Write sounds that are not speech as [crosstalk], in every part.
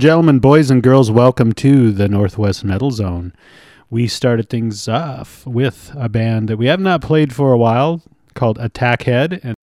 Gentlemen, boys and girls, welcome to the Northwest Metal Zone. We started things off with a band that we have not played for a while called Attack Head. And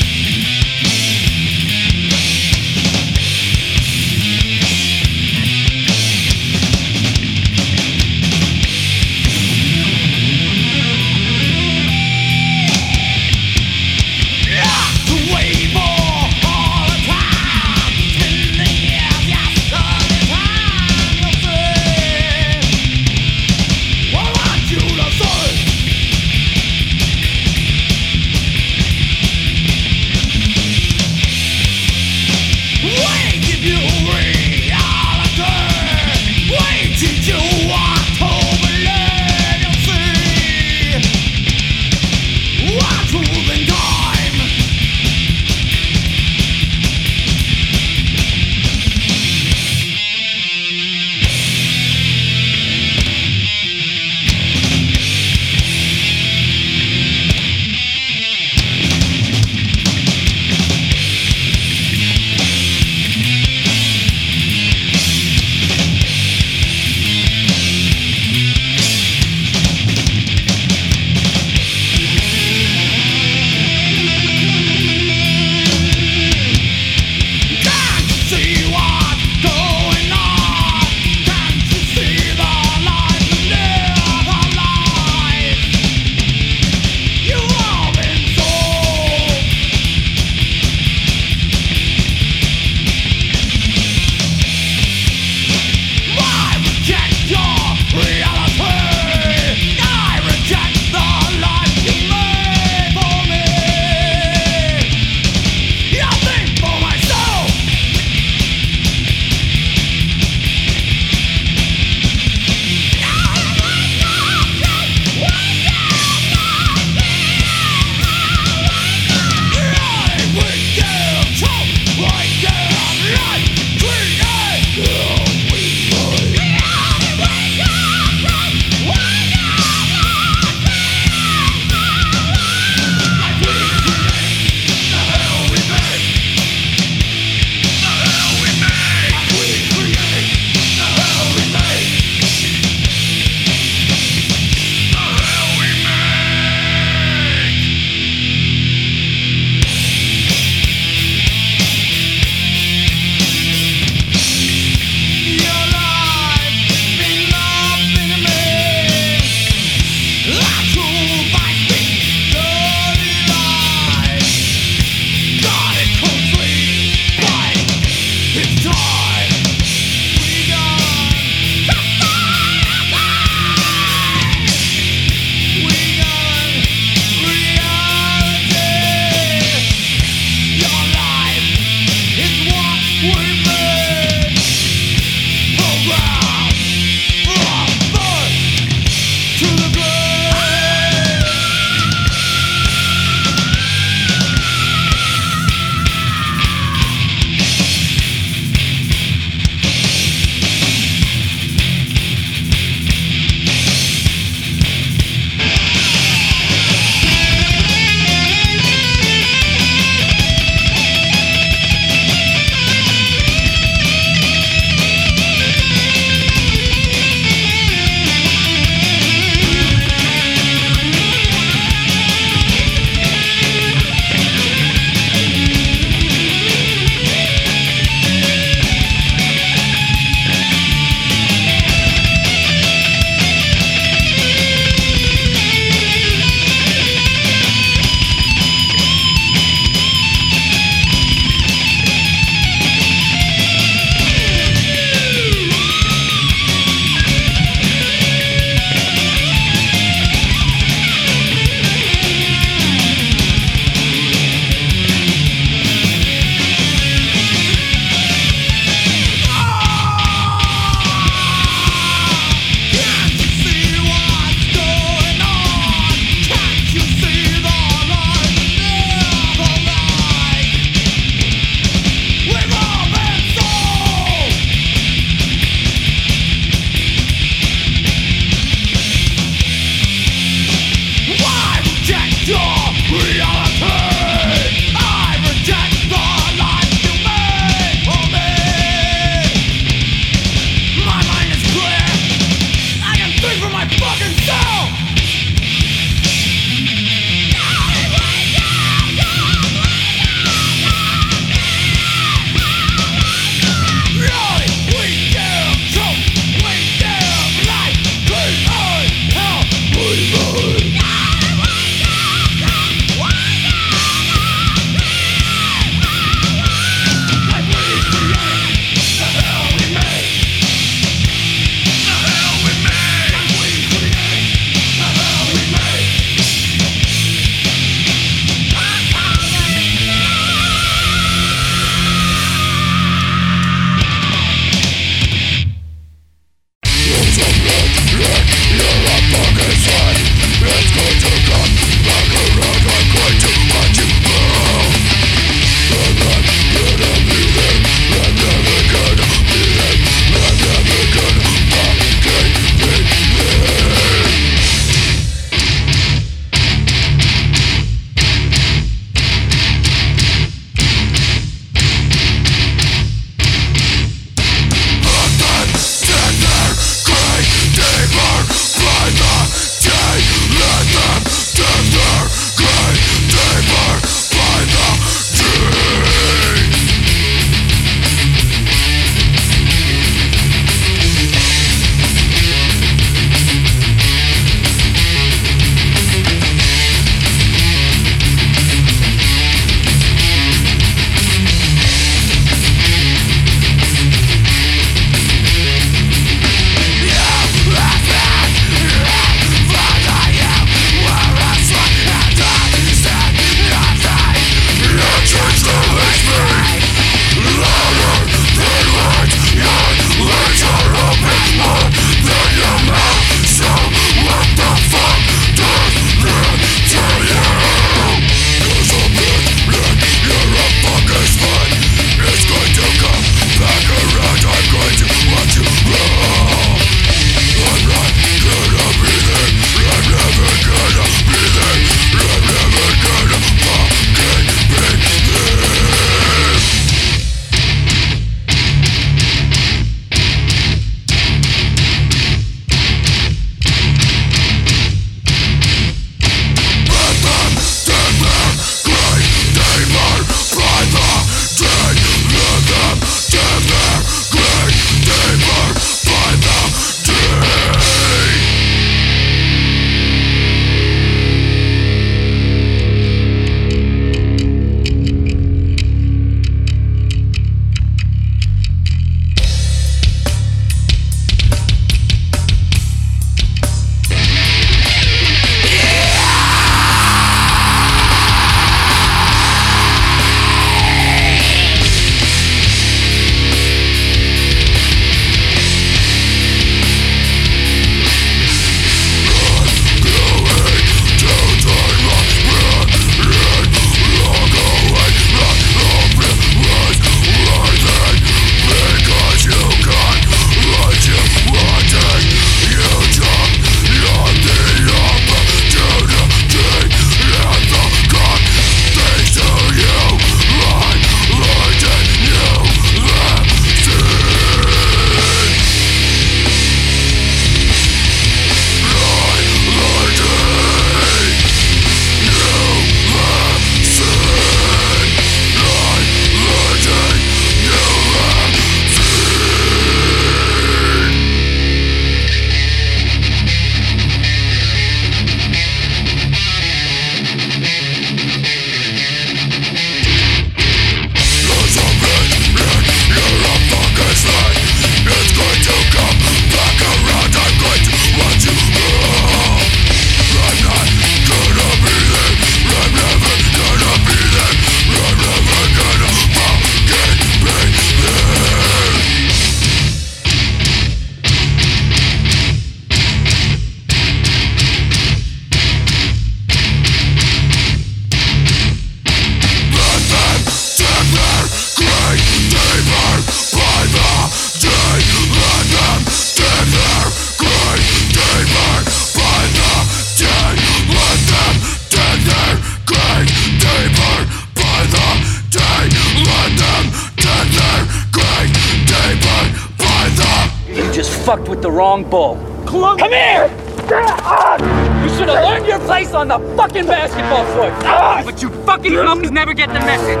get the message.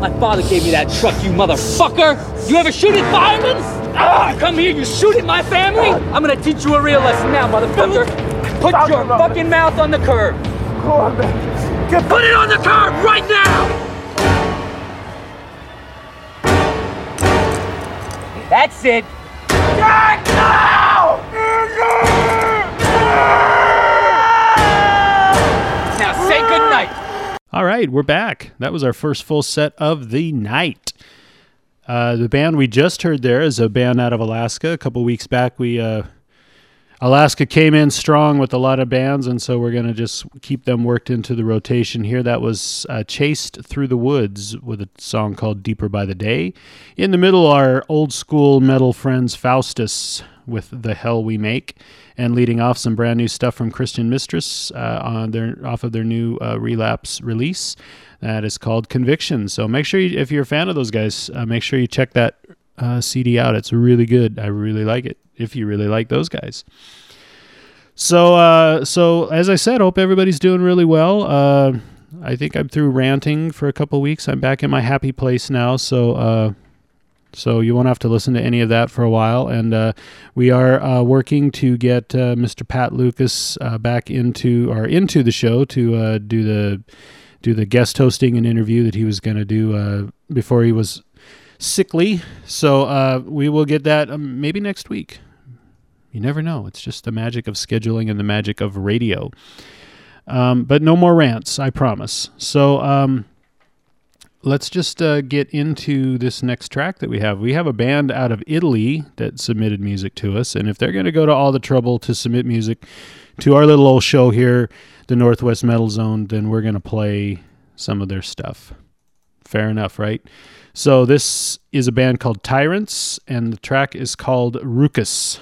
My father gave me that truck, you motherfucker. You ever shoot at firemen? You come here, you shoot at my family? I'm gonna teach you a real lesson now, motherfucker. Put your fucking mouth on the curb. Put it on the curb right now! That's it. Right, we're back. That was our first full set of the night. Uh, the band we just heard there is a band out of Alaska. A couple weeks back, we uh, Alaska came in strong with a lot of bands, and so we're gonna just keep them worked into the rotation here. That was uh, "Chased Through the Woods" with a song called "Deeper by the Day." In the middle, our old school metal friends Faustus with "The Hell We Make," and leading off some brand new stuff from Christian Mistress uh, on their off of their new uh, Relapse release that is called Conviction. So make sure you, if you're a fan of those guys, uh, make sure you check that uh, CD out. It's really good. I really like it. If you really like those guys. So, uh, so as I said, hope everybody's doing really well. Uh, I think I'm through ranting for a couple weeks. I'm back in my happy place now. So, so you won't have to listen to any of that for a while. And uh, we are uh, working to get uh, Mr. Pat Lucas uh, back into or into the show to uh, do the do the guest hosting and interview that he was going to do uh, before he was sickly. So we will get that um, maybe next week. You never know. It's just the magic of scheduling and the magic of radio. Um, but no more rants, I promise. So um, let's just uh, get into this next track that we have. We have a band out of Italy that submitted music to us, and if they're going to go to all the trouble to submit music to our little old show here, the Northwest Metal Zone, then we're going to play some of their stuff. Fair enough, right? So this is a band called Tyrants, and the track is called Rucus.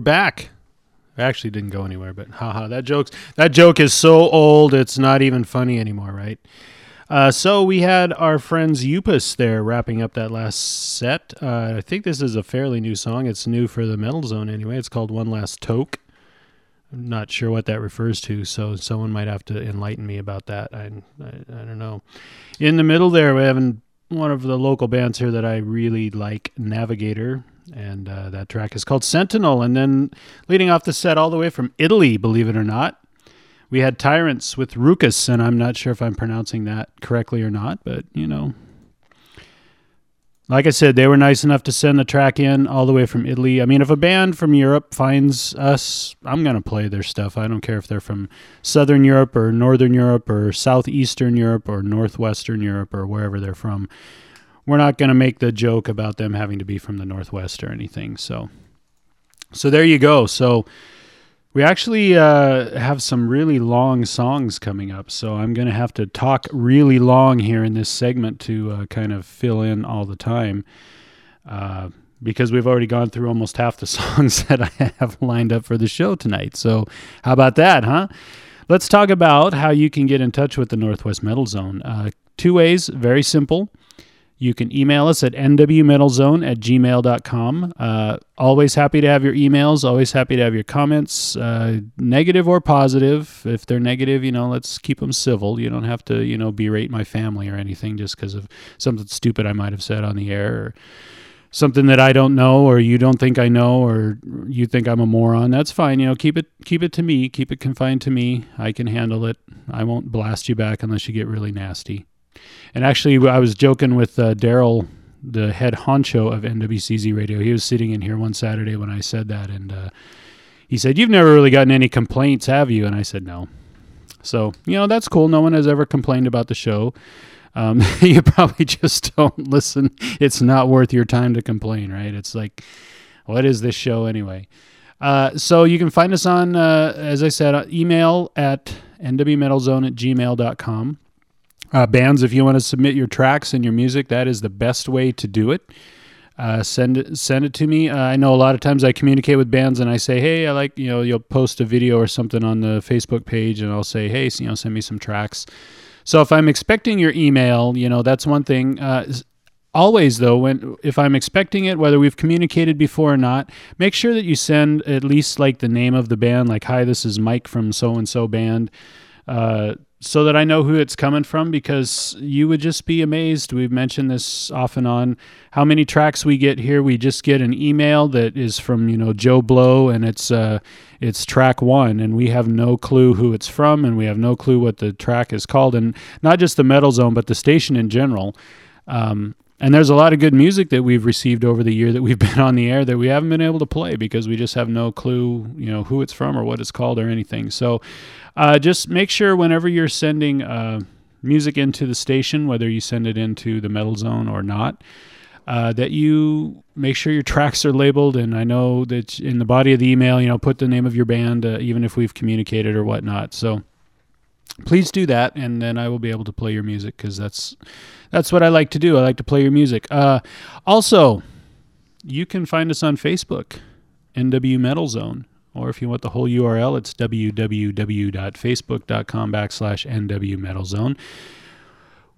We're back. I actually didn't go anywhere, but haha, that joke's that joke is so old it's not even funny anymore, right? Uh, so we had our friends Upus there wrapping up that last set. Uh, I think this is a fairly new song. It's new for the Metal Zone anyway. It's called One Last Toke. I'm not sure what that refers to, so someone might have to enlighten me about that. I, I, I don't know. In the middle there, we have one of the local bands here that I really like, Navigator, and uh, that track is called Sentinel. And then leading off the set all the way from Italy, believe it or not, we had Tyrants with Rucus, and I'm not sure if I'm pronouncing that correctly or not, but you know. Like I said, they were nice enough to send the track in all the way from Italy. I mean, if a band from Europe finds us, I'm going to play their stuff. I don't care if they're from Southern Europe or Northern Europe or Southeastern Europe or Northwestern Europe or wherever they're from. We're not going to make the joke about them having to be from the Northwest or anything. So, so there you go. So, we actually uh, have some really long songs coming up, so I'm going to have to talk really long here in this segment to uh, kind of fill in all the time uh, because we've already gone through almost half the [laughs] songs that I have lined up for the show tonight. So, how about that, huh? Let's talk about how you can get in touch with the Northwest Metal Zone. Uh, two ways, very simple. You can email us at nwmetalzone at gmail.com. Uh, always happy to have your emails, always happy to have your comments, uh, negative or positive. If they're negative, you know, let's keep them civil. You don't have to, you know, berate my family or anything just because of something stupid I might have said on the air or something that I don't know or you don't think I know or you think I'm a moron. That's fine. You know, keep it keep it to me. Keep it confined to me. I can handle it. I won't blast you back unless you get really nasty. And actually, I was joking with uh, Daryl, the head honcho of NWCZ Radio. He was sitting in here one Saturday when I said that, and uh, he said, "You've never really gotten any complaints, have you?" And I said, "No." So you know that's cool. No one has ever complained about the show. Um, [laughs] you probably just don't [laughs] listen. It's not worth your time to complain, right? It's like, what is this show anyway? Uh, so you can find us on, uh, as I said, uh, email at nwmetalzone at gmail.com. Uh, bands, if you want to submit your tracks and your music, that is the best way to do it. Uh, send it, send it to me. Uh, I know a lot of times I communicate with bands and I say, hey, I like you know you'll post a video or something on the Facebook page, and I'll say, hey, you know, send me some tracks. So if I'm expecting your email, you know, that's one thing. Uh, always though, when if I'm expecting it, whether we've communicated before or not, make sure that you send at least like the name of the band, like, hi, this is Mike from so and so band. So that I know who it's coming from because you would just be amazed. We've mentioned this off and on. How many tracks we get here? We just get an email that is from you know Joe Blow and it's uh, it's track one, and we have no clue who it's from, and we have no clue what the track is called, and not just the Metal Zone, but the station in general. Um, and there's a lot of good music that we've received over the year that we've [laughs] been on the air that we haven't been able to play because we just have no clue, you know, who it's from or what it's called or anything. So uh, just make sure whenever you're sending uh, music into the station, whether you send it into the Metal Zone or not, uh, that you make sure your tracks are labeled. And I know that in the body of the email, you know, put the name of your band, uh, even if we've communicated or whatnot. So please do that, and then I will be able to play your music because that's that's what I like to do. I like to play your music. Uh, also, you can find us on Facebook, NW Metal Zone, or if you want the whole URL, it's www.facebook.com backslash NW Metal Zone.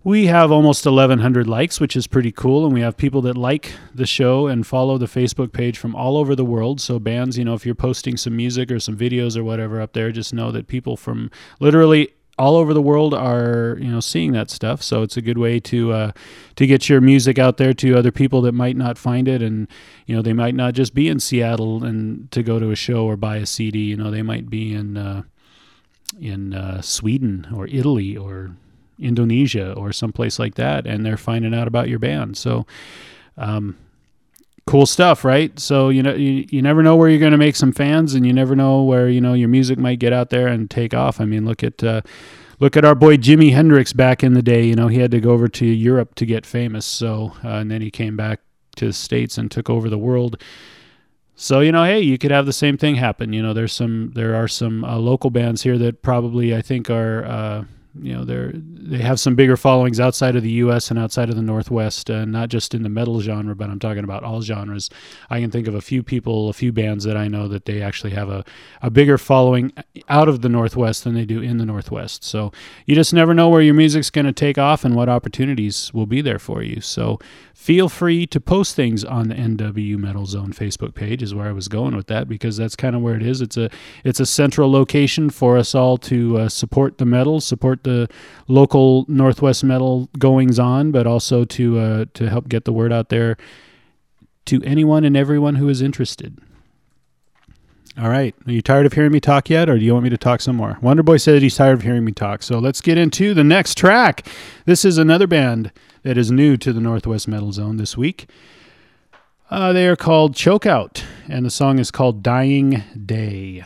We have almost 1,100 likes, which is pretty cool, and we have people that like the show and follow the Facebook page from all over the world. So bands, you know, if you're posting some music or some videos or whatever up there, just know that people from literally all over the world are you know seeing that stuff. So it's a good way to uh, to get your music out there to other people that might not find it, and you know they might not just be in Seattle and to go to a show or buy a CD. You know they might be in uh, in uh, Sweden or Italy or Indonesia or someplace like that, and they're finding out about your band. So. Um, cool stuff right? So you know you, you never know where you're going to make some fans and you never know where you know your music might get out there and take off. I mean look at uh, look at our boy jimi hendrix back in the day. You know he had to go over to europe to get famous. So uh, and then he came back to the states and took over the world. So you know hey you could have the same thing happen. You know there's some there are some uh, local bands here that probably i think are uh, you know they're they have some bigger followings outside of the U.S. and outside of the Northwest, uh, not just in the metal genre, but I'm talking about all genres. I can think of a few people, a few bands that I know that they actually have a, a bigger following out of the Northwest than they do in the Northwest. So you just never know where your music's going to take off and what opportunities will be there for you. So feel free to post things on the NW Metal Zone Facebook page is where I was going with that because that's kind of where it is. It's a it's a central location for us all to uh, support the metal, support the local Northwest metal goings on, but also to uh, to help get the word out there to anyone and everyone who is interested. All right. Are you tired of hearing me talk yet, or do you want me to talk some more? Wonderboy said he's tired of hearing me talk. So let's get into the next track. This is another band that is new to the Northwest Metal Zone this week. Uh, they are called Chokeout, and the song is called Dying Day.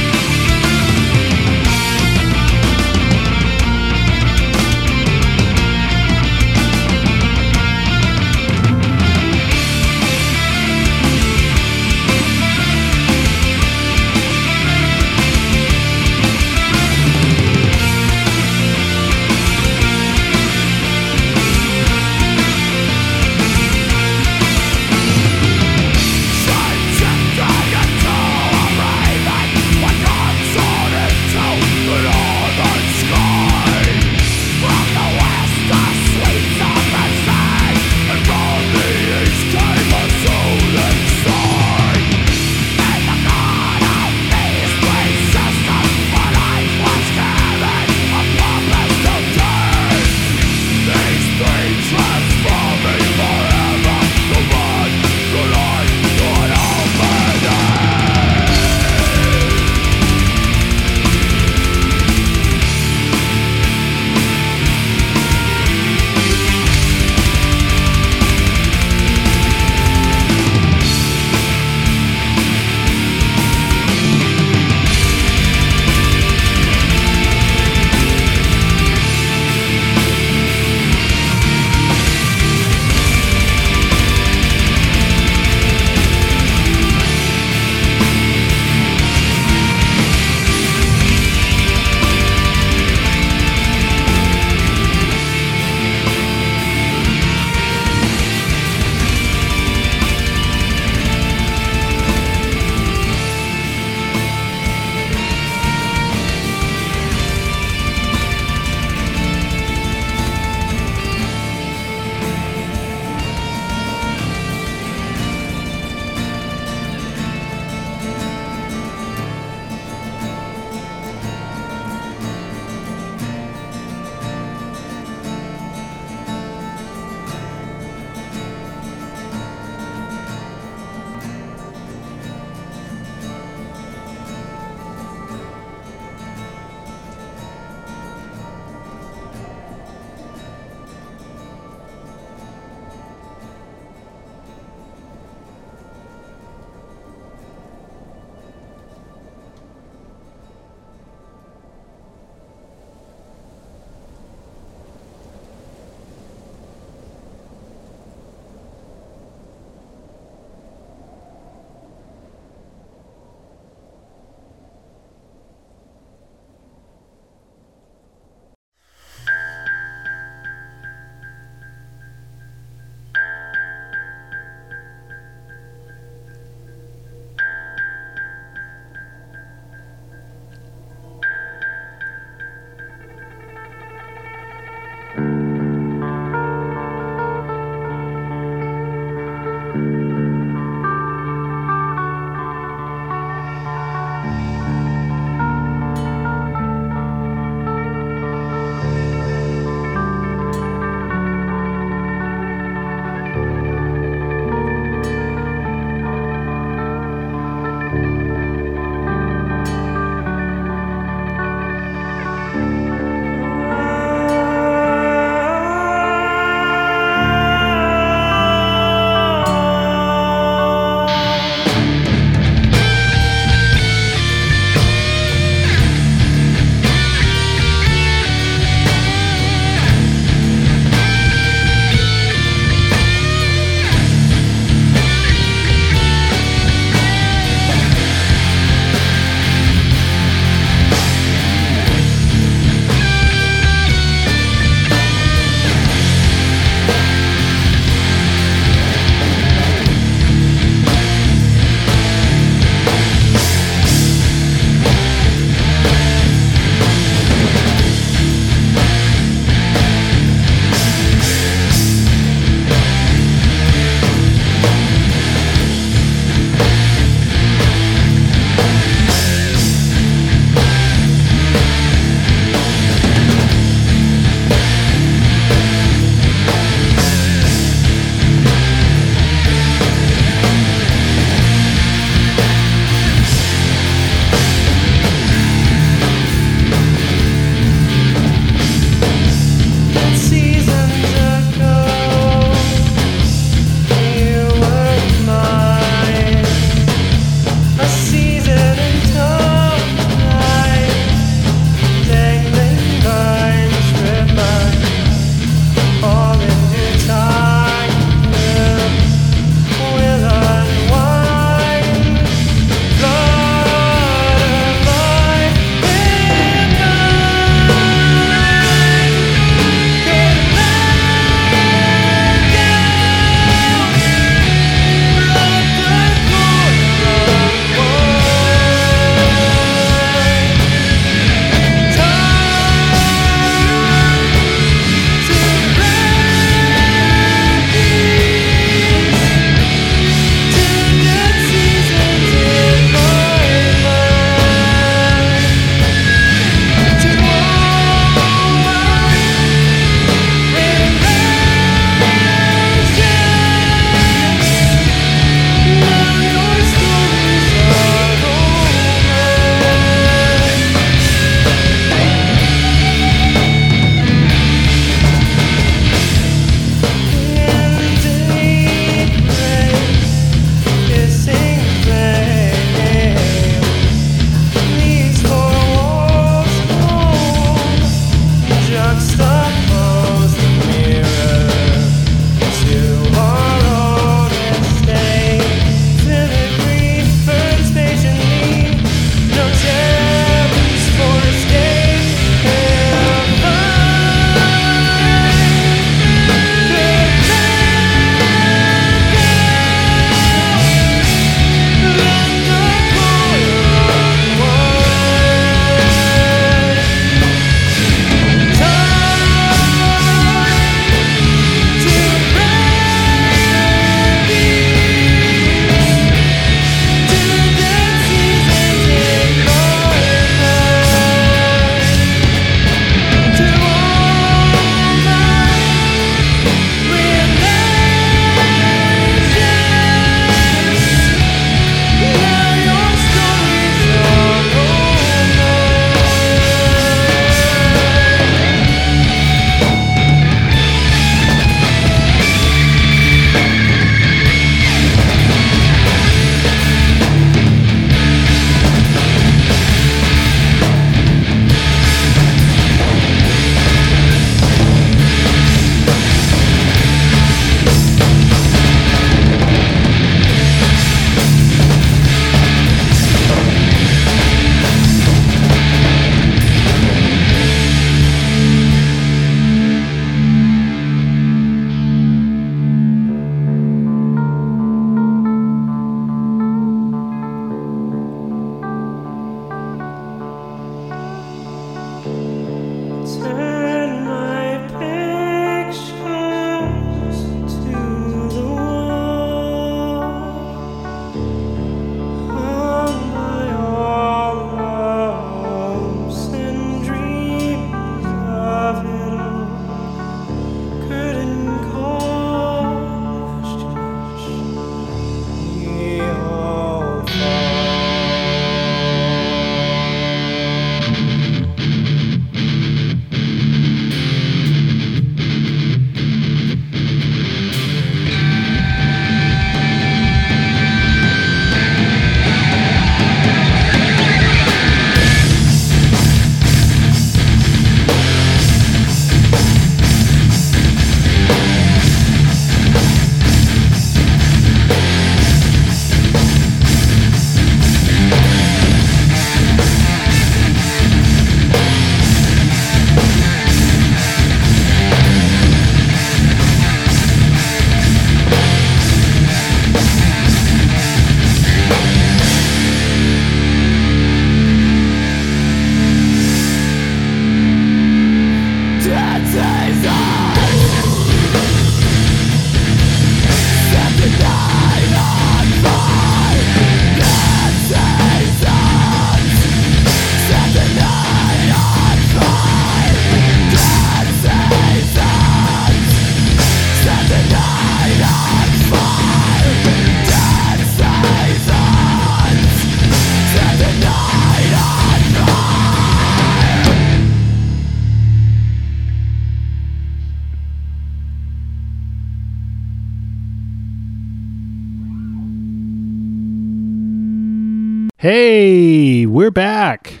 We're back.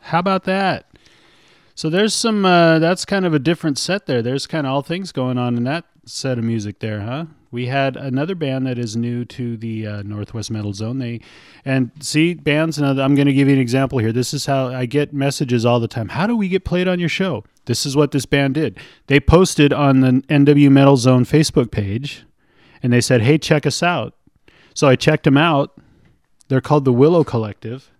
How about that? So there's some. Uh, that's kind of a different set there. There's kind of all things going on in that set of music there, huh? We had another band that is new to the uh, Northwest Metal Zone. They and see bands. Now I'm going to give you an example here. This is how I get messages all the time. How do we get played on your show? This is what this band did. They posted on the NW Metal Zone Facebook page, and they said, "Hey, check us out." So I checked them out. They're called the Willow Collective.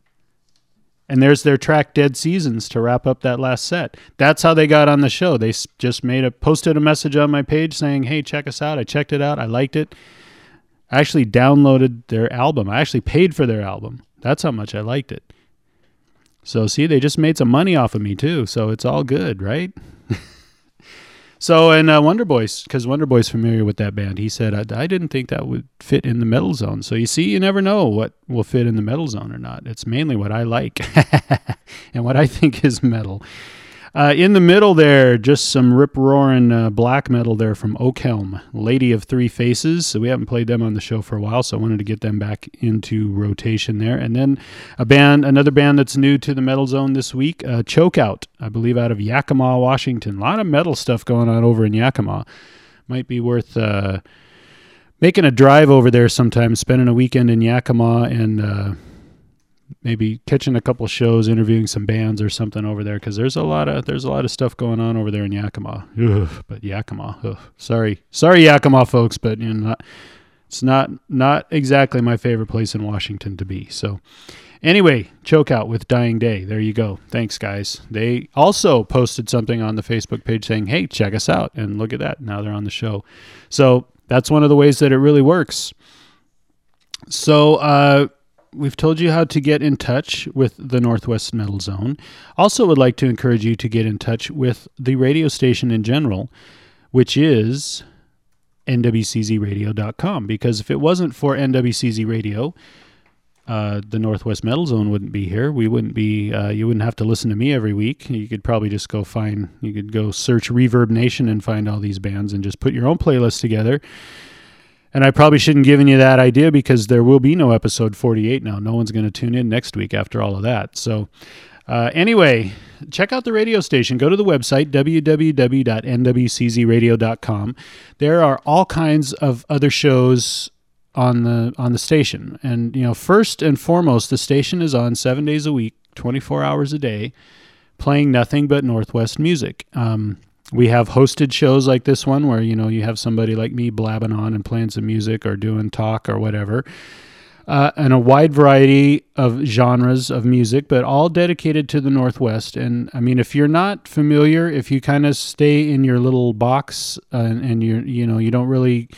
And there's their track Dead Seasons to wrap up that last set. That's how they got on the show. They just made a posted a message on my page saying, "Hey, check us out. I checked it out. I liked it." I actually downloaded their album. I actually paid for their album. That's how much I liked it. So see, they just made some money off of me too. So it's all good, right? So and uh, Wonder Boys, because Wonder Boy's familiar with that band, he said I, I didn't think that would fit in the metal zone. So you see, you never know what will fit in the metal zone or not. It's mainly what I like [laughs] and what I think is metal. Uh, in the middle there, just some rip roaring uh, black metal there from Oakhelm, Lady of Three Faces. So we haven't played them on the show for a while, so I wanted to get them back into rotation there. And then a band, another band that's new to the metal zone this week, uh, Chokeout, I believe out of Yakima, Washington. A lot of metal stuff going on over in Yakima. Might be worth uh, making a drive over there sometime, spending a weekend in Yakima and uh, maybe catching a couple shows, interviewing some bands or something over there because there's a lot of there's a lot of stuff going on over there in Yakima. Ugh, but Yakima, ugh. sorry, sorry Yakima folks, but you know, it's not not exactly my favorite place in Washington to be. So. Anyway, choke out with Dying Day. There you go. Thanks, guys. They also posted something on the Facebook page saying, hey, check us out. And look at that. Now they're on the show. So that's one of the ways that it really works. So, uh, we've told you how to get in touch with the Northwest Metal Zone. Also, would like to encourage you to get in touch with the radio station in general, which is nwczradio.com. Because if it wasn't for NWCZ Radio, uh, the Northwest Metal Zone wouldn't be here. We wouldn't be. Uh, you wouldn't have to listen to me every week. You could probably just go find. You could go search ReverbNation and find all these bands and just put your own playlist together. And I probably shouldn't have given you that idea because there will be no episode 48 now. No one's going to tune in next week after all of that. So, uh, anyway, check out the radio station. Go to the website, www.nwczradio.com. There are all kinds of other shows on the on the station. And you know, first and foremost, the station is on seven days a week, 24 hours a day, playing nothing but Northwest music. Um, we have hosted shows like this one where you know you have somebody like me blabbing on and playing some music or doing talk or whatever uh, and a wide variety of genres of music but all dedicated to the northwest and i mean if you're not familiar if you kind of stay in your little box uh, and, and you you know you don't really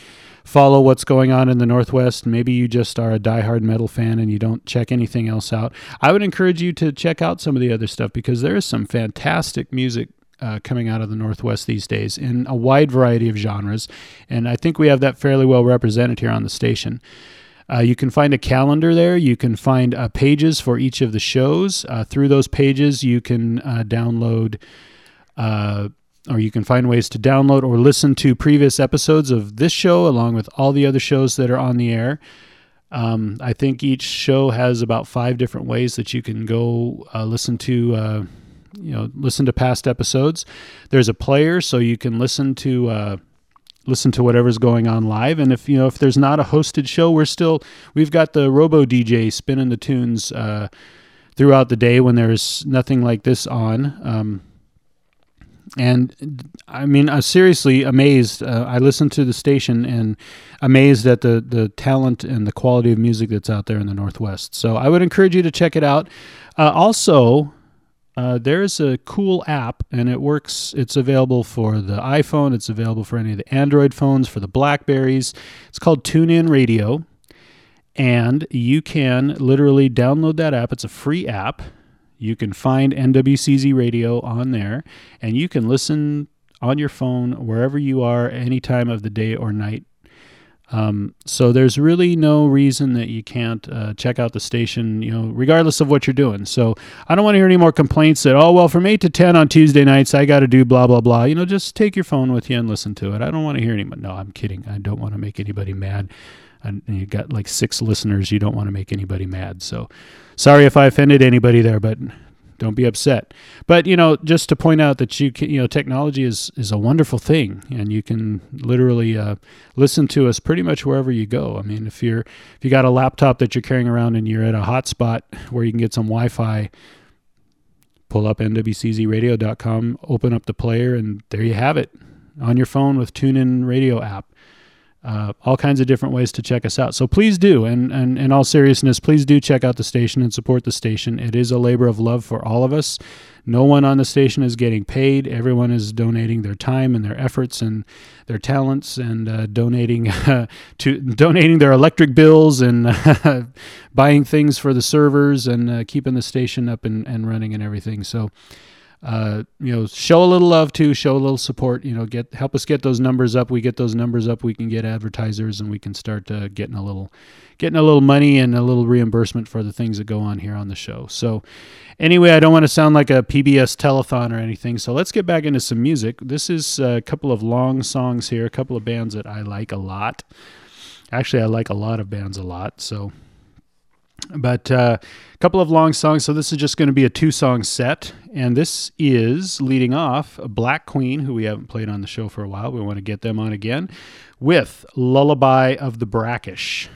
follow what's going on in the Northwest. Maybe you just are a diehard metal fan and you don't check anything else out. I would encourage you to check out some of the other stuff because there is some fantastic music uh, coming out of the Northwest these days in a wide variety of genres. And I think we have that fairly well represented here on the station. Uh, you can find a calendar there. You can find uh, pages for each of the shows. Uh, through those pages, you can uh, download uh, or you can find ways to download or listen to previous episodes of this show along with all the other shows that are on the air. Um, I think each show has about five different ways that you can go uh, listen to, uh, you know, listen to past episodes. There's a player, so you can listen to uh, listen to whatever's going on live. And if you know if there's not a hosted show, we're still we've got the Robo DJ spinning the tunes uh, throughout the day when there's nothing like this on. Um, and I mean, I'm seriously amazed. Uh, I listened to the station and amazed at the the talent and the quality of music that's out there in the Northwest. So I would encourage you to check it out. Uh, also, uh, there's a cool app, and it works. It's available for the iPhone. It's available for any of the Android phones, for the Blackberries. It's called TuneIn Radio, and you can literally download that app. It's a free app. You can find NWCZ Radio on there, and you can listen on your phone wherever you are, any time of the day or night. Um, so there's really no reason that you can't uh, check out the station, you know, regardless of what you're doing. So I don't want to hear any more complaints that, oh, well, from 8 to 10 on Tuesday nights, I got to do blah, blah, blah. You know, just take your phone with you and listen to it. I don't want to hear any. No, I'm kidding. I don't want to make anybody mad. and you got like six listeners. You don't want to make anybody mad. So sorry if I offended anybody there, but don't be upset. But you know, just to point out that you can, you know, technology is is a wonderful thing, and you can literally uh, listen to us pretty much wherever you go. I mean, if you're if you got a laptop that you're carrying around and you're at a hotspot where you can get some Wi-Fi, pull up nwczradio.com, open up the player, and there you have it on your phone with TuneIn Radio app. Uh, all kinds of different ways to check us out. So please do, and, and in all seriousness, please do check out the station and support the station. It is a labor of love for all of us. No one on the station is getting paid. Everyone is donating their time and their efforts and their talents, and uh, donating [laughs] to donating their electric bills and [laughs] buying things for the servers and uh, keeping the station up and, and running and everything. So uh, you know, show a little love too, show a little support. You know, get help us get those numbers up. We get those numbers up, we can get advertisers, and we can start uh, getting a little, getting a little money and a little reimbursement for the things that go on here on the show. So, anyway, I don't want to sound like a PBS telethon or anything. So let's get back into some music. This is a couple of long songs here, a couple of bands that I like a lot. Actually, I like a lot of bands a lot. So but uh, a couple of long songs. So this is just going to be a two song set. And this is leading off Black Queen, who we haven't played on the show for a while. We want to get them on again with Lullaby of the Brackish.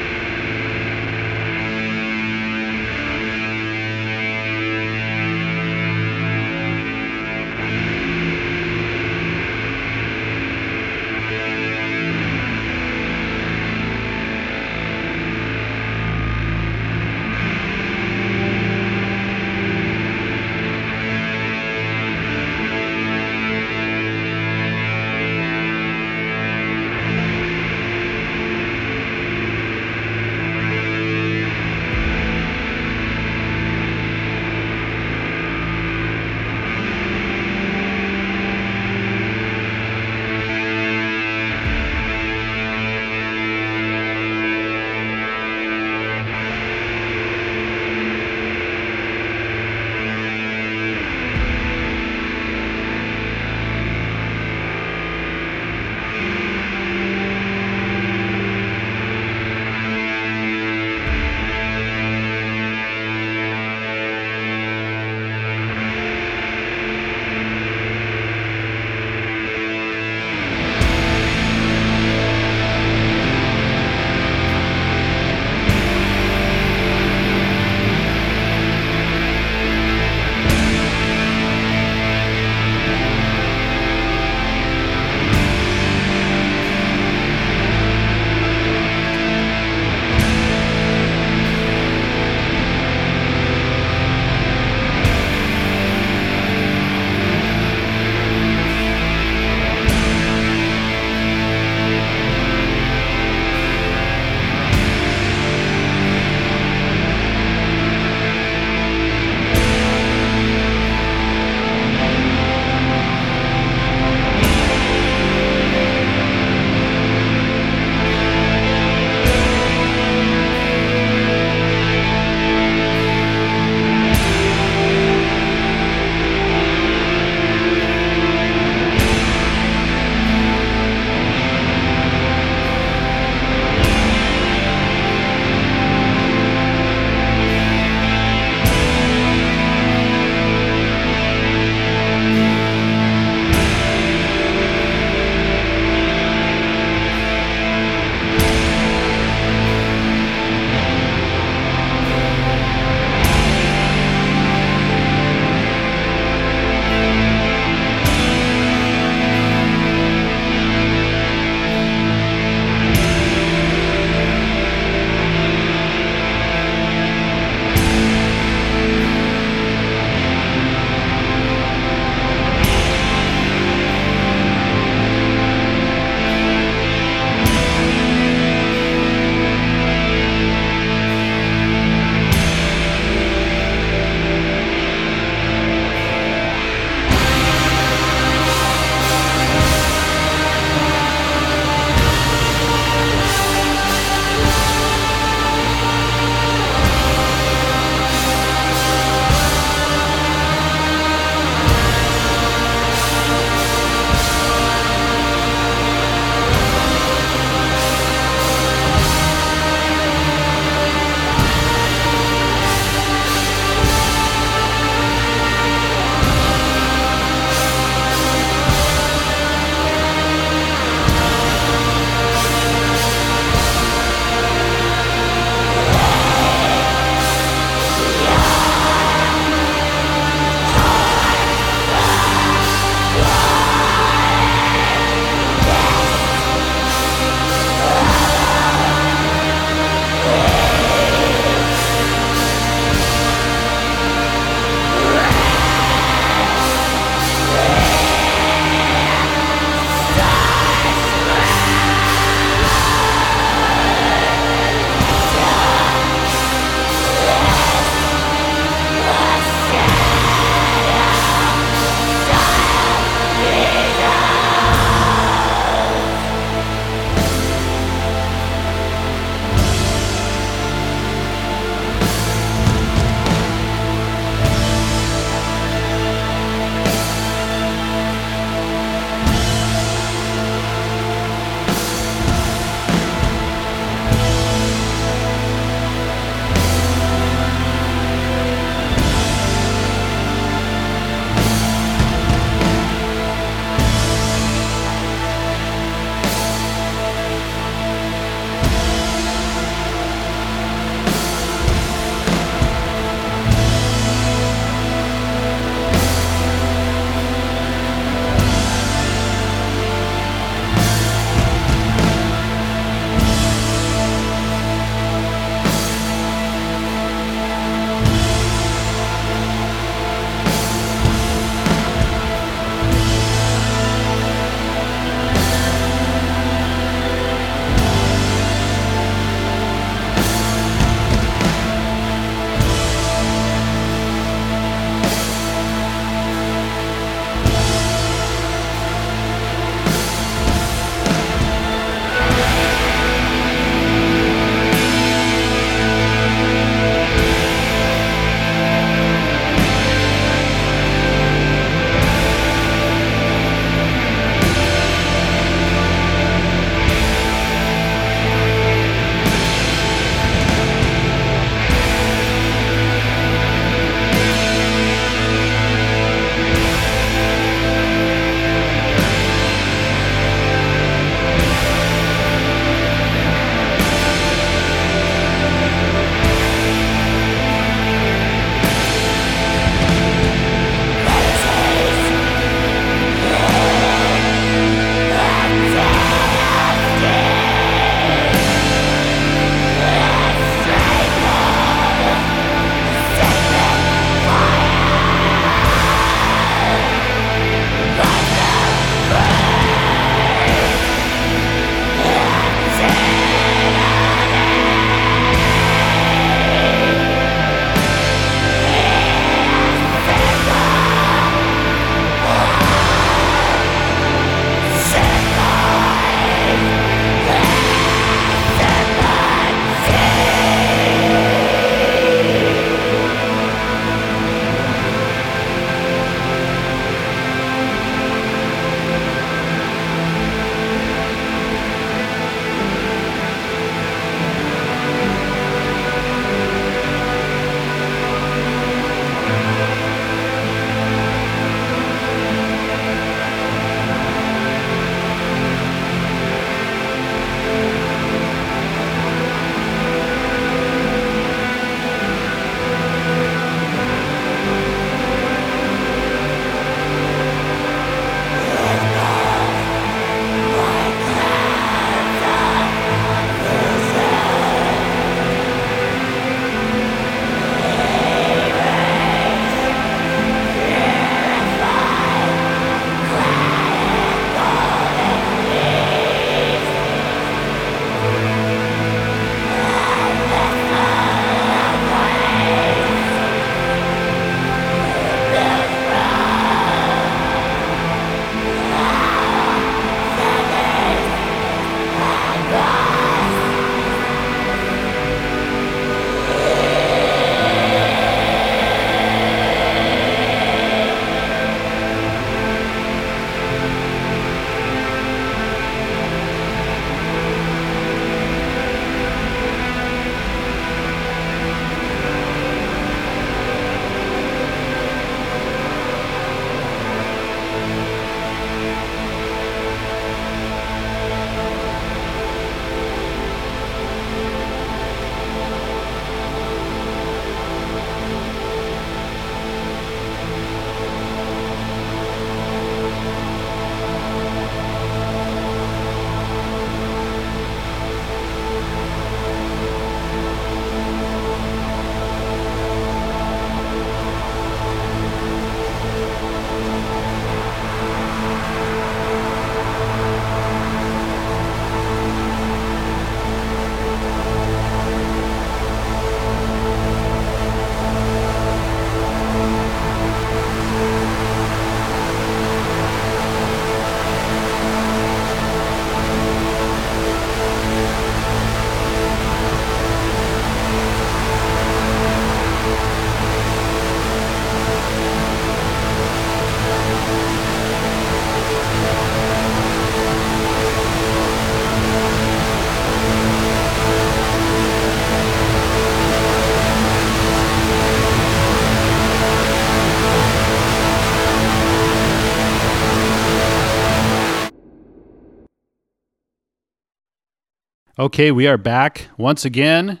Okay, we are back once again.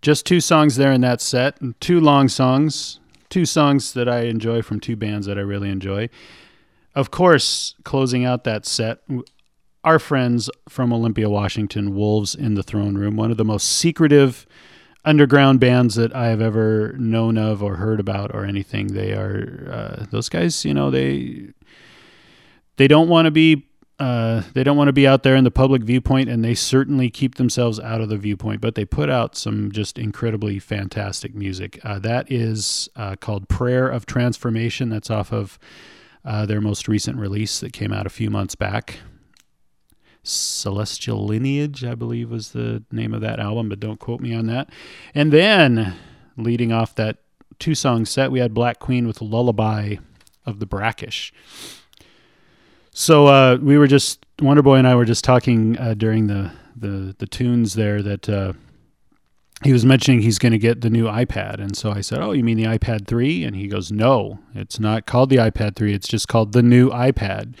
Just two songs there in that set, two long songs, two songs that I enjoy from two bands that I really enjoy. Of course, closing out that set, our friends from Olympia, Washington, Wolves in the Throne Room, one of the most secretive underground bands that I have ever known of or heard about or anything. They are uh, those guys. You know, they they don't want to be uh, they don't want to be out there in the public viewpoint, and they certainly keep themselves out of the viewpoint. But they put out some just incredibly fantastic music. Uh, that is uh, called "Prayer of Transformation." That's off of uh, their most recent release that came out a few months back. Celestial Lineage, I believe, was the name of that album, but don't quote me on that. And then, leading off that two song set, we had Black Queen with Lullaby of the Brackish. So uh, we were just Wonder Boy and I were just talking uh, during the, the the tunes there that uh, he was mentioning he's going to get the new iPad, and so I said, "Oh, you mean the iPad 3?" And he goes, "No, it's not called the iPad 3. It's just called the new iPad."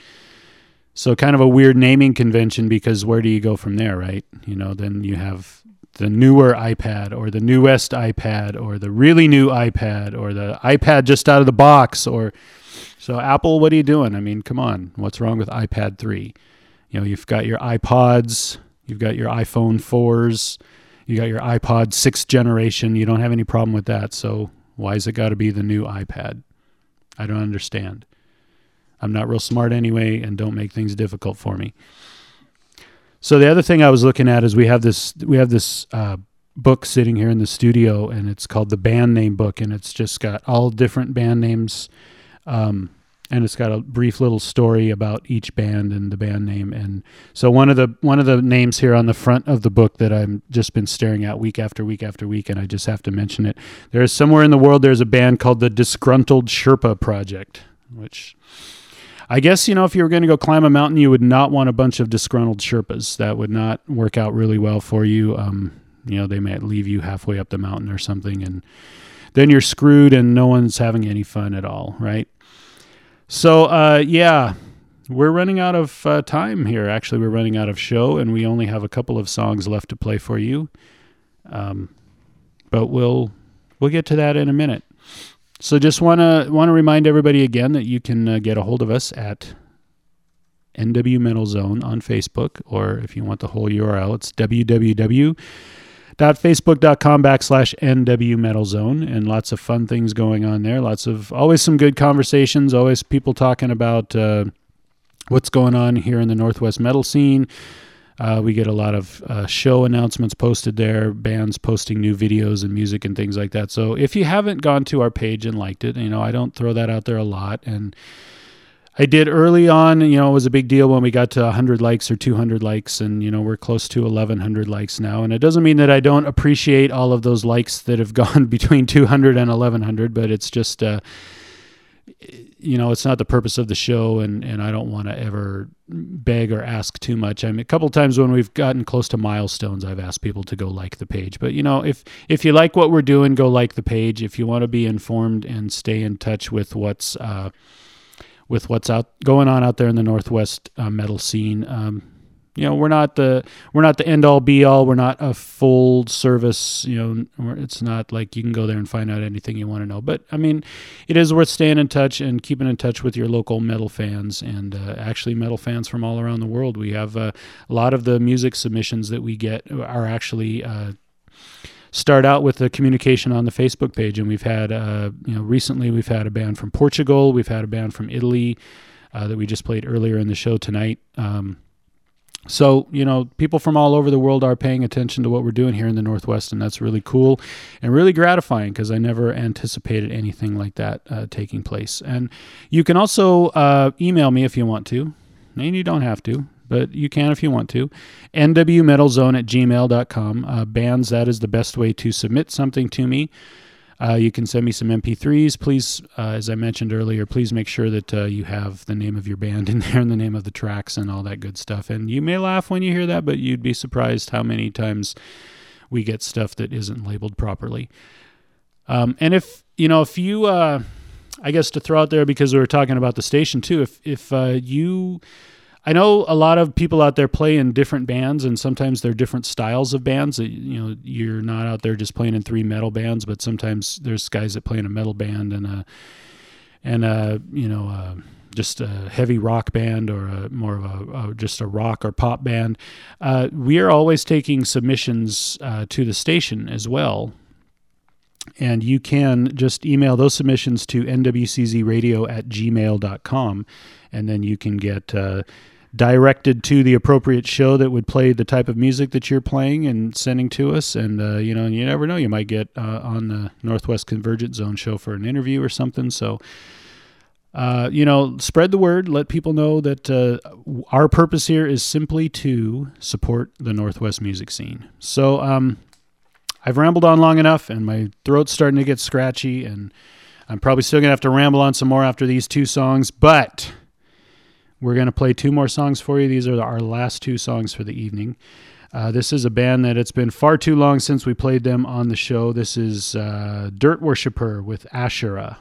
So kind of a weird naming convention because where do you go from there, right? You know, then you have the newer iPad or the newest iPad or the really new iPad or the iPad just out of the box or so Apple, what are you doing? I mean, come on. What's wrong with iPad 3? You know, you've got your iPods, you've got your iPhone 4s, you got your iPod 6th generation. You don't have any problem with that. So why has it got to be the new iPad? I don't understand. I'm not real smart anyway and don't make things difficult for me. So the other thing I was looking at is we have this we have this uh, book sitting here in the studio and it's called the band name book and it's just got all different band names um, and it's got a brief little story about each band and the band name and so one of the one of the names here on the front of the book that I've just been staring at week after week after week and I just have to mention it there is somewhere in the world there's a band called the Disgruntled Sherpa Project which I guess you know if you were going to go climb a mountain, you would not want a bunch of disgruntled Sherpas. That would not work out really well for you. Um, you know, they might leave you halfway up the mountain or something, and then you're screwed, and no one's having any fun at all, right? So, uh, yeah, we're running out of uh, time here. Actually, we're running out of show, and we only have a couple of songs left to play for you. Um, but we'll we'll get to that in a minute. So just want to remind everybody again that you can uh, get a hold of us at NW Metal Zone on Facebook, or if you want the whole URL, it's www.facebook.com backslash NW Metal Zone, and lots of fun things going on there. Lots of always some good conversations, always people talking about uh, what's going on here in the Northwest metal scene. Uh, we get a lot of uh, show announcements posted there, bands posting new videos and music and things like that. So if you haven't gone to our page and liked it, you know, I don't throw that out there a lot. And I did early on, you know, it was a big deal when we got to 100 likes or 200 likes. And, you know, we're close to 1,100 likes now. And it doesn't mean that I don't appreciate all of those likes that have [laughs] gone between 200 and 1,100, but it's just, uh, you know, it's not the purpose of the show, and, and I don't want to ever beg or ask too much. I mean, a couple times when we've gotten close to milestones, I've asked people to go like the page. But you know, if if you like what we're doing, go like the page. If you want to be informed and stay in touch with what's uh, with what's out going on out there in the Northwest uh, metal scene, um, you know, we're not the we're not the end all be all. We're not a full service. You know, it's not like you can go there and find out anything you want to know. But I mean, it is worth staying in touch and keeping in touch with your local metal fans and uh, actually metal fans from all around the world. We have uh, a lot of the music submissions that we get are actually. Start out with the communication on the Facebook page, and we've had, uh, you know, recently we've had a band from Portugal, we've had a band from Italy uh, that we just played earlier in the show tonight. Um, so, you know, people from all over the world are paying attention to what we're doing here in the Northwest, and that's really cool and really gratifying because I never anticipated anything like that uh, taking place. And you can also uh, email me if you want to, and you don't have to, but you can if you want to. NWMetalZone at gmail.com. Uh, bands, that is the best way to submit something to me. Uh, you can send me some MP3s. Please, uh, as I mentioned earlier, please make sure that uh, you have the name of your band [laughs] in there and the name of the tracks and all that good stuff. And you may laugh when you hear that, but you'd be surprised how many times we get stuff that isn't labeled properly. Um, and if you know, if you, uh, I guess to throw out there because we were talking about the station too. If if uh, you I know a lot of people out there play in different bands, and sometimes they're different styles of bands. You know, you're not out there just playing in three metal bands, but sometimes there's guys that play in a metal band and a and a you know a, just a heavy rock band or a more of a, a just a rock or pop band. Uh, we are always taking submissions uh, to the station as well. And you can just email those submissions to nwczradio at gmail.com. And then you can get uh, directed to the appropriate show that would play the type of music that you're playing and sending to us. And, uh, you know, you never know, you might get uh, on the Northwest Convergence Zone show for an interview or something. So, uh, you know, spread the word. Let people know that uh, our purpose here is simply to support the Northwest music scene. So, um, I've rambled on long enough, and my throat's starting to get scratchy, and I'm probably still gonna have to ramble on some more after these two songs. But we're gonna play two more songs for you. These are our last two songs for the evening. Uh, this is a band that it's been far too long since we played them on the show. This is uh, Dirt Worshipper with Asherah.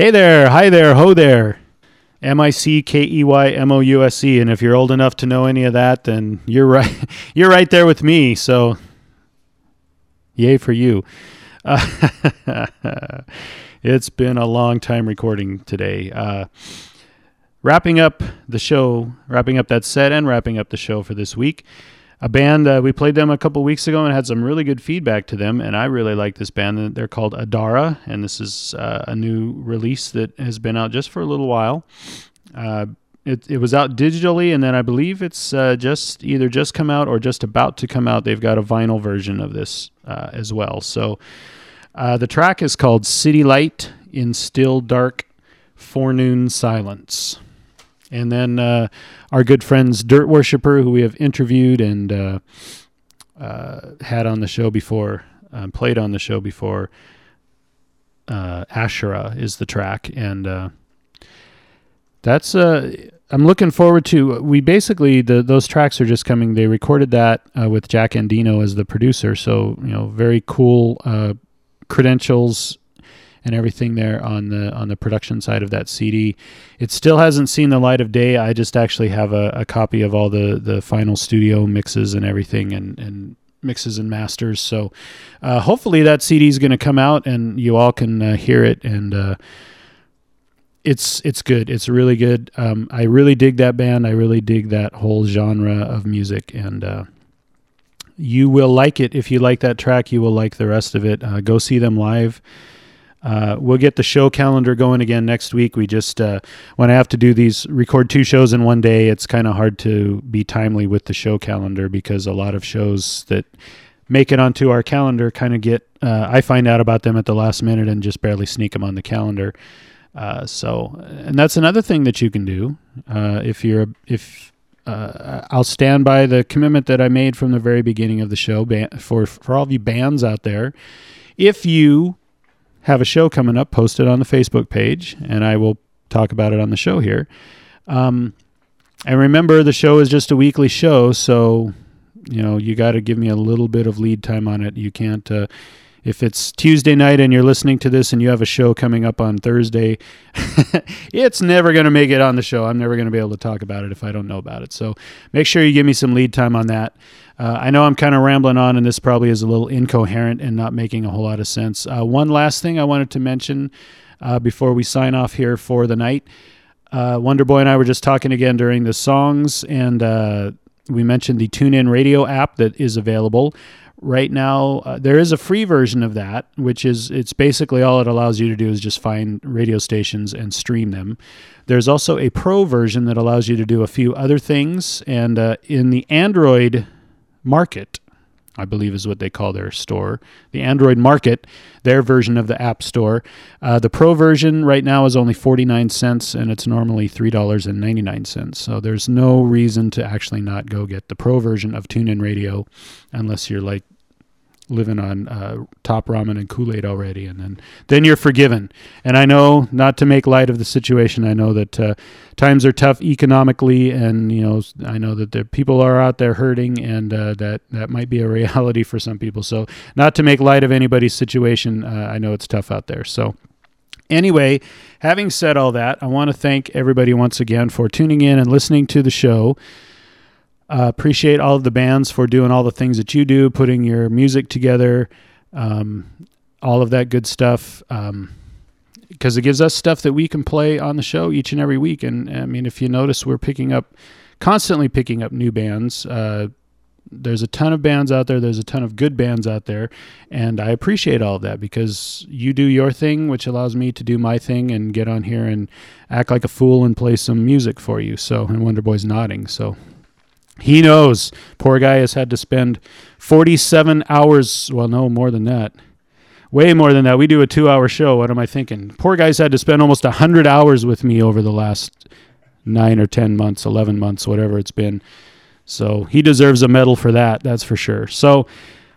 Hey there, hi there, ho there. M I C K E Y M O U S E. And if you're old enough to know any of that, then you're [laughs] right. You're right there with me. So, yay for you. Uh, [laughs] it's been a long time recording today. Uh, wrapping up the show, wrapping up that set, and wrapping up the show for this week. A band uh, we played them a couple weeks ago and had some really good feedback to them, and I really like this band. They're called Adara, and this is uh, a new release that has been out just for a little while. Uh, it, it was out digitally, and then I believe it's uh, just either just come out or just about to come out. They've got a vinyl version of this uh, as well. So uh, the track is called City Light in Still Dark Forenoon Silence. And then uh, our good friends Dirt Worshipper, who we have interviewed and uh, uh, had on the show before, um, played on the show before. Uh, Asherah is the track, and uh, that's uh, I'm looking forward to. We basically the those tracks are just coming. They recorded that with Jack Endino as the producer, so you know very cool credentials and everything there on the on the production side of that CD. It still hasn't seen the light of day. I just actually have a, a copy of all the the final studio mixes and everything and and mixes and masters. So uh, hopefully that CD is going to come out and you all can uh, hear it and. Uh, it's it's good. It's really good. Um, I really dig that band. I really dig that whole genre of music, and uh, you will like it if you like that track. You will like the rest of it. Uh, go see them live. Uh, we'll get the show calendar going again next week. We just uh, when I have to do these record two shows in one day, it's kind of hard to be timely with the show calendar because a lot of shows that make it onto our calendar kind of get. Uh, I find out about them at the last minute and just barely sneak them on the calendar. Uh, so, and that's another thing that you can do uh, if you're if uh, I'll stand by the commitment that I made from the very beginning of the show for for all of you bands out there. If you have a show coming up, post it on the Facebook page, and I will talk about it on the show here. Um, and remember, the show is just a weekly show, so you know you got to give me a little bit of lead time on it. You can't. Uh, if it's Tuesday night and you're listening to this and you have a show coming up on Thursday, [laughs] it's never going to make it on the show. I'm never going to be able to talk about it if I don't know about it. So make sure you give me some lead time on that. Uh, I know I'm kind of rambling on, and this probably is a little incoherent and not making a whole lot of sense. Uh, one last thing I wanted to mention uh, before we sign off here for the night. Uh, Wonder Boy and I were just talking again during the songs, and uh, we mentioned the TuneIn Radio app that is available right now uh, there is a free version of that which is it's basically all it allows you to do is just find radio stations and stream them there's also a pro version that allows you to do a few other things and in the android market i believe is what they call their store the android market their version of the app store. Uh, the pro version right now is only 49 cents and it's normally $3.99 so there's no reason to actually not go get the pro version of tunein radio unless you're like living on uh, top ramen and Kool-Aid already, and then then you're forgiven. And I know not to make light of the situation. I know that uh, times are tough economically, and you know I know that the people are out there hurting, and uh, that that might be a [laughs] reality for some people. So not to make light of anybody's situation, uh, I know it's tough out there. So. Anyway, having said all that, I want to thank everybody once again for tuning in and listening to the show. Uh, appreciate all of the bands for doing all the things that you do, putting your music together, um, all of that good stuff. because it gives us stuff that we can play on the show each and every week. And I mean, if you notice, we're picking up, constantly picking up new bands. Uh, there's a ton of bands out there. There's a ton of good bands out there, and I appreciate all of that because you do your thing, which allows me to do my thing and get on here and act like a fool and play some music for you. So, and Wonder Boy's nodding. So, he knows. Poor guy has had to spend 47 hours. Well, no, more than that. Way more than that. We do a two hour show. What am I thinking? Poor guy's had to spend almost 100 hours with me over the last nine or 10 months, 11 months, whatever it's been. So he deserves a medal for that. That's for sure. So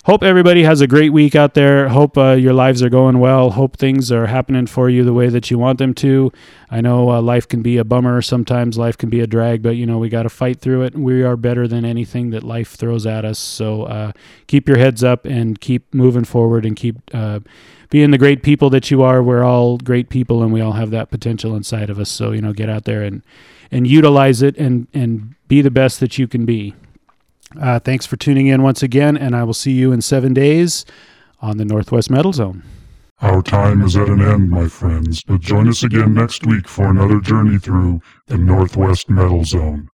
hope everybody has a great week out there. Hope uh, your lives are going well. Hope things are happening for you the way that you want them to. I know uh, life can be a bummer. Sometimes life can be a drag, but you know we got to fight through it. We are better than anything that life throws at us. So uh, keep your heads up and keep moving forward and keep uh, being the great people that you are. We're all great people, and we all have that potential inside of us. So you know, get out there and and utilize it and and be the best that you can be. Uh, thanks for tuning in once again, and I will see you in seven days on the Northwest Metal Zone. Our time is at an end, my friends, but join us again next week for another journey through the Northwest Metal Zone.